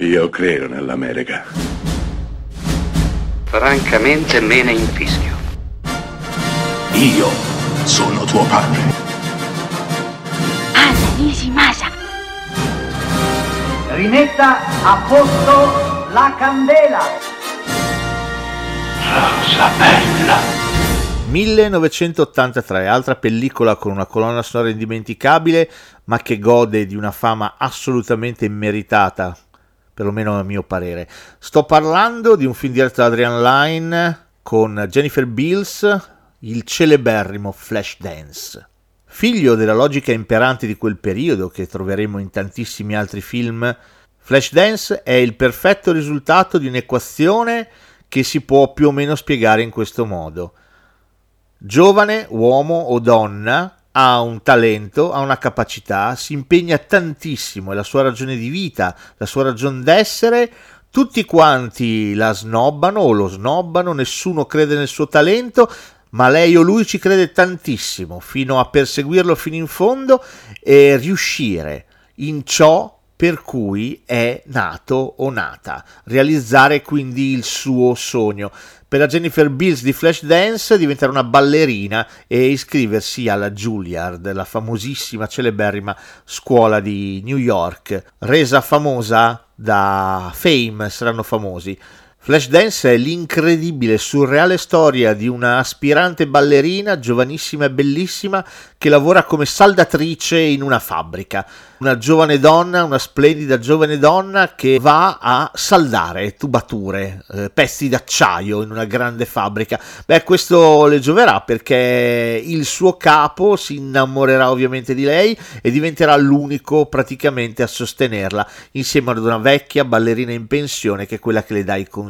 Io credo nell'America. Francamente me ne infischio. Io sono tuo padre. Anna Nishimasa. Rimetta a posto la candela. Rosa bella. 1983, altra pellicola con una colonna sonora indimenticabile, ma che gode di una fama assolutamente immeritata, perlomeno a mio parere. Sto parlando di un film diretto da Adrian Lyne con Jennifer Beals, il celeberrimo Flashdance. Figlio della logica imperante di quel periodo, che troveremo in tantissimi altri film, Flashdance è il perfetto risultato di un'equazione che si può più o meno spiegare in questo modo. Giovane, uomo o donna, ha un talento, ha una capacità, si impegna tantissimo, è la sua ragione di vita, la sua ragione d'essere. Tutti quanti la snobbano o lo snobbano, nessuno crede nel suo talento, ma lei o lui ci crede tantissimo, fino a perseguirlo fino in fondo e riuscire in ciò per cui è nato o nata, realizzare quindi il suo sogno. Per la Jennifer Bills di Flashdance diventare una ballerina e iscriversi alla Juilliard, la famosissima, celeberrima scuola di New York, resa famosa da Fame, saranno famosi. Flashdance è l'incredibile, surreale storia di una aspirante ballerina, giovanissima e bellissima, che lavora come saldatrice in una fabbrica una giovane donna, una splendida giovane donna che va a saldare tubature, eh, pezzi d'acciaio in una grande fabbrica. Beh, questo le gioverà perché il suo capo si innamorerà ovviamente di lei e diventerà l'unico praticamente a sostenerla insieme ad una vecchia ballerina in pensione che è quella che le dà i consigli.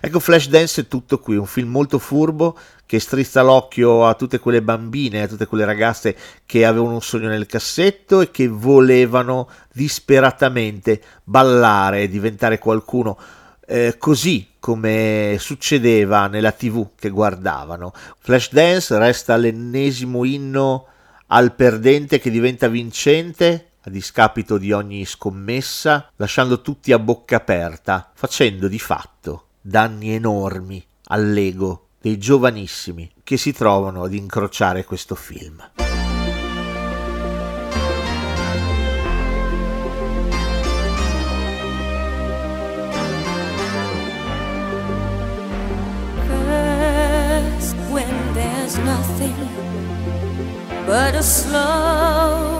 Ecco, Flashdance è tutto qui, un film molto furbo che strizza l'occhio a tutte quelle bambine, a tutte quelle ragazze che avevano un sogno nel cassetto e che volevano disperatamente ballare e diventare qualcuno. Eh, così come succedeva nella tv che guardavano. Flashdance resta l'ennesimo inno al perdente che diventa vincente a discapito di ogni scommessa, lasciando tutti a bocca aperta, facendo di fatto danni enormi all'ego dei giovanissimi che si trovano ad incrociare questo film. But a slow